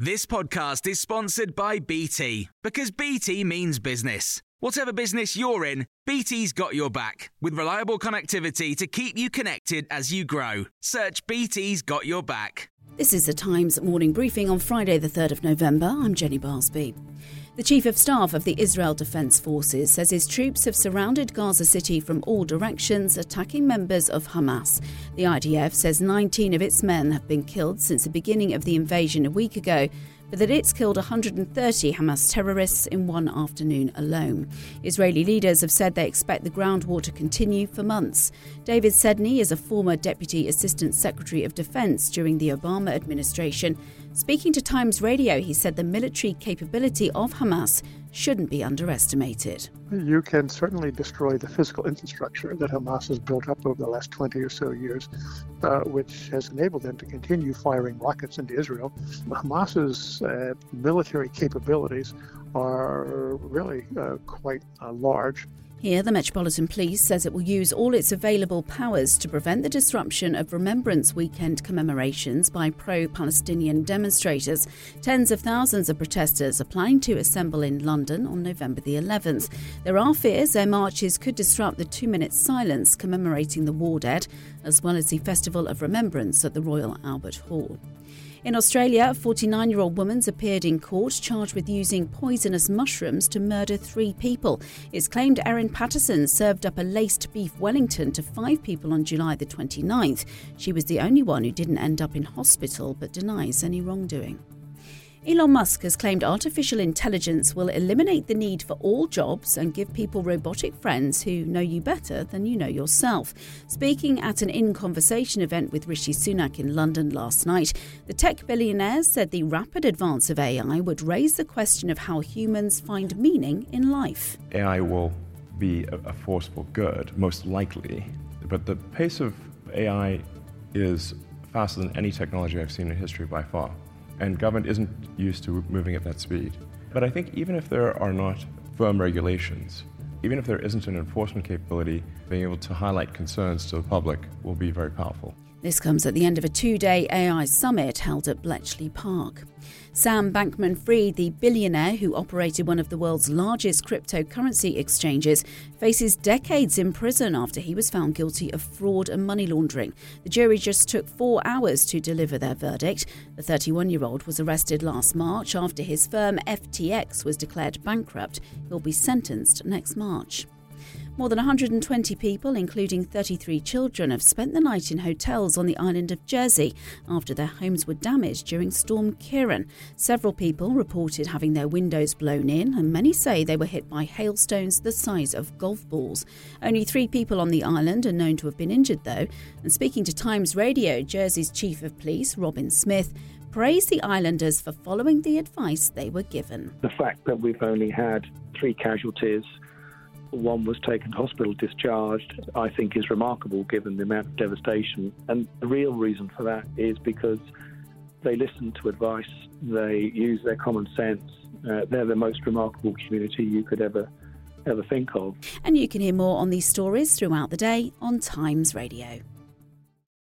This podcast is sponsored by BT because BT means business. Whatever business you're in, BT's got your back with reliable connectivity to keep you connected as you grow. Search BT's got your back. This is the Times morning briefing on Friday, the 3rd of November. I'm Jenny Barsby. The Chief of Staff of the Israel Defense Forces says his troops have surrounded Gaza City from all directions, attacking members of Hamas. The IDF says 19 of its men have been killed since the beginning of the invasion a week ago but that it's killed 130 Hamas terrorists in one afternoon alone. Israeli leaders have said they expect the ground war to continue for months. David Sedney is a former Deputy Assistant Secretary of Defense during the Obama administration. Speaking to Times Radio, he said the military capability of Hamas shouldn't be underestimated. You can certainly destroy the physical infrastructure that Hamas has built up over the last 20 or so years, uh, which has enabled them to continue firing rockets into Israel. Hamas's uh, military capabilities are really uh, quite uh, large. Here, the Metropolitan Police says it will use all its available powers to prevent the disruption of Remembrance Weekend commemorations by pro Palestinian demonstrators. Tens of thousands of protesters are planning to assemble in London on November the 11th. There are fears their marches could disrupt the two minute silence commemorating the war dead, as well as the Festival of Remembrance at the Royal Albert Hall. In Australia, a 49 year old woman's appeared in court charged with using poisonous mushrooms to murder three people. It's claimed Erin Patterson served up a laced beef Wellington to five people on July the 29th. She was the only one who didn't end up in hospital but denies any wrongdoing. Elon Musk has claimed artificial intelligence will eliminate the need for all jobs and give people robotic friends who know you better than you know yourself. Speaking at an In Conversation event with Rishi Sunak in London last night, the tech billionaire said the rapid advance of AI would raise the question of how humans find meaning in life. AI will be a force for good, most likely, but the pace of AI is faster than any technology I've seen in history by far and government isn't used to moving at that speed. But I think even if there are not firm regulations, even if there isn't an enforcement capability, being able to highlight concerns to the public will be very powerful. This comes at the end of a two day AI summit held at Bletchley Park. Sam Bankman Fried, the billionaire who operated one of the world's largest cryptocurrency exchanges, faces decades in prison after he was found guilty of fraud and money laundering. The jury just took four hours to deliver their verdict. The 31 year old was arrested last March after his firm FTX was declared bankrupt. He'll be sentenced next March. More than 120 people, including 33 children, have spent the night in hotels on the island of Jersey after their homes were damaged during Storm Ciarán. Several people reported having their windows blown in, and many say they were hit by hailstones the size of golf balls. Only three people on the island are known to have been injured, though. And speaking to Times Radio, Jersey's Chief of Police, Robin Smith, praised the islanders for following the advice they were given. The fact that we've only had three casualties one was taken to hospital discharged, I think is remarkable given the amount of devastation. And the real reason for that is because they listen to advice, they use their common sense. Uh, they're the most remarkable community you could ever ever think of. And you can hear more on these stories throughout the day on Times Radio.